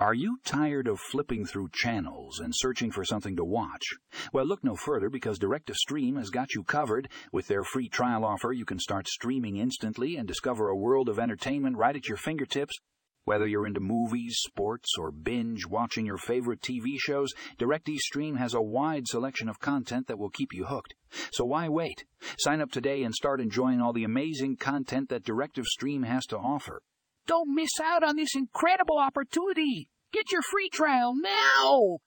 Are you tired of flipping through channels and searching for something to watch? Well, look no further because Direct Stream has got you covered. With their free trial offer, you can start streaming instantly and discover a world of entertainment right at your fingertips. Whether you're into movies, sports, or binge watching your favorite TV shows, Stream has a wide selection of content that will keep you hooked. So why wait? Sign up today and start enjoying all the amazing content that DIRECTV Stream has to offer. Don't miss out on this incredible opportunity. Get your free trial now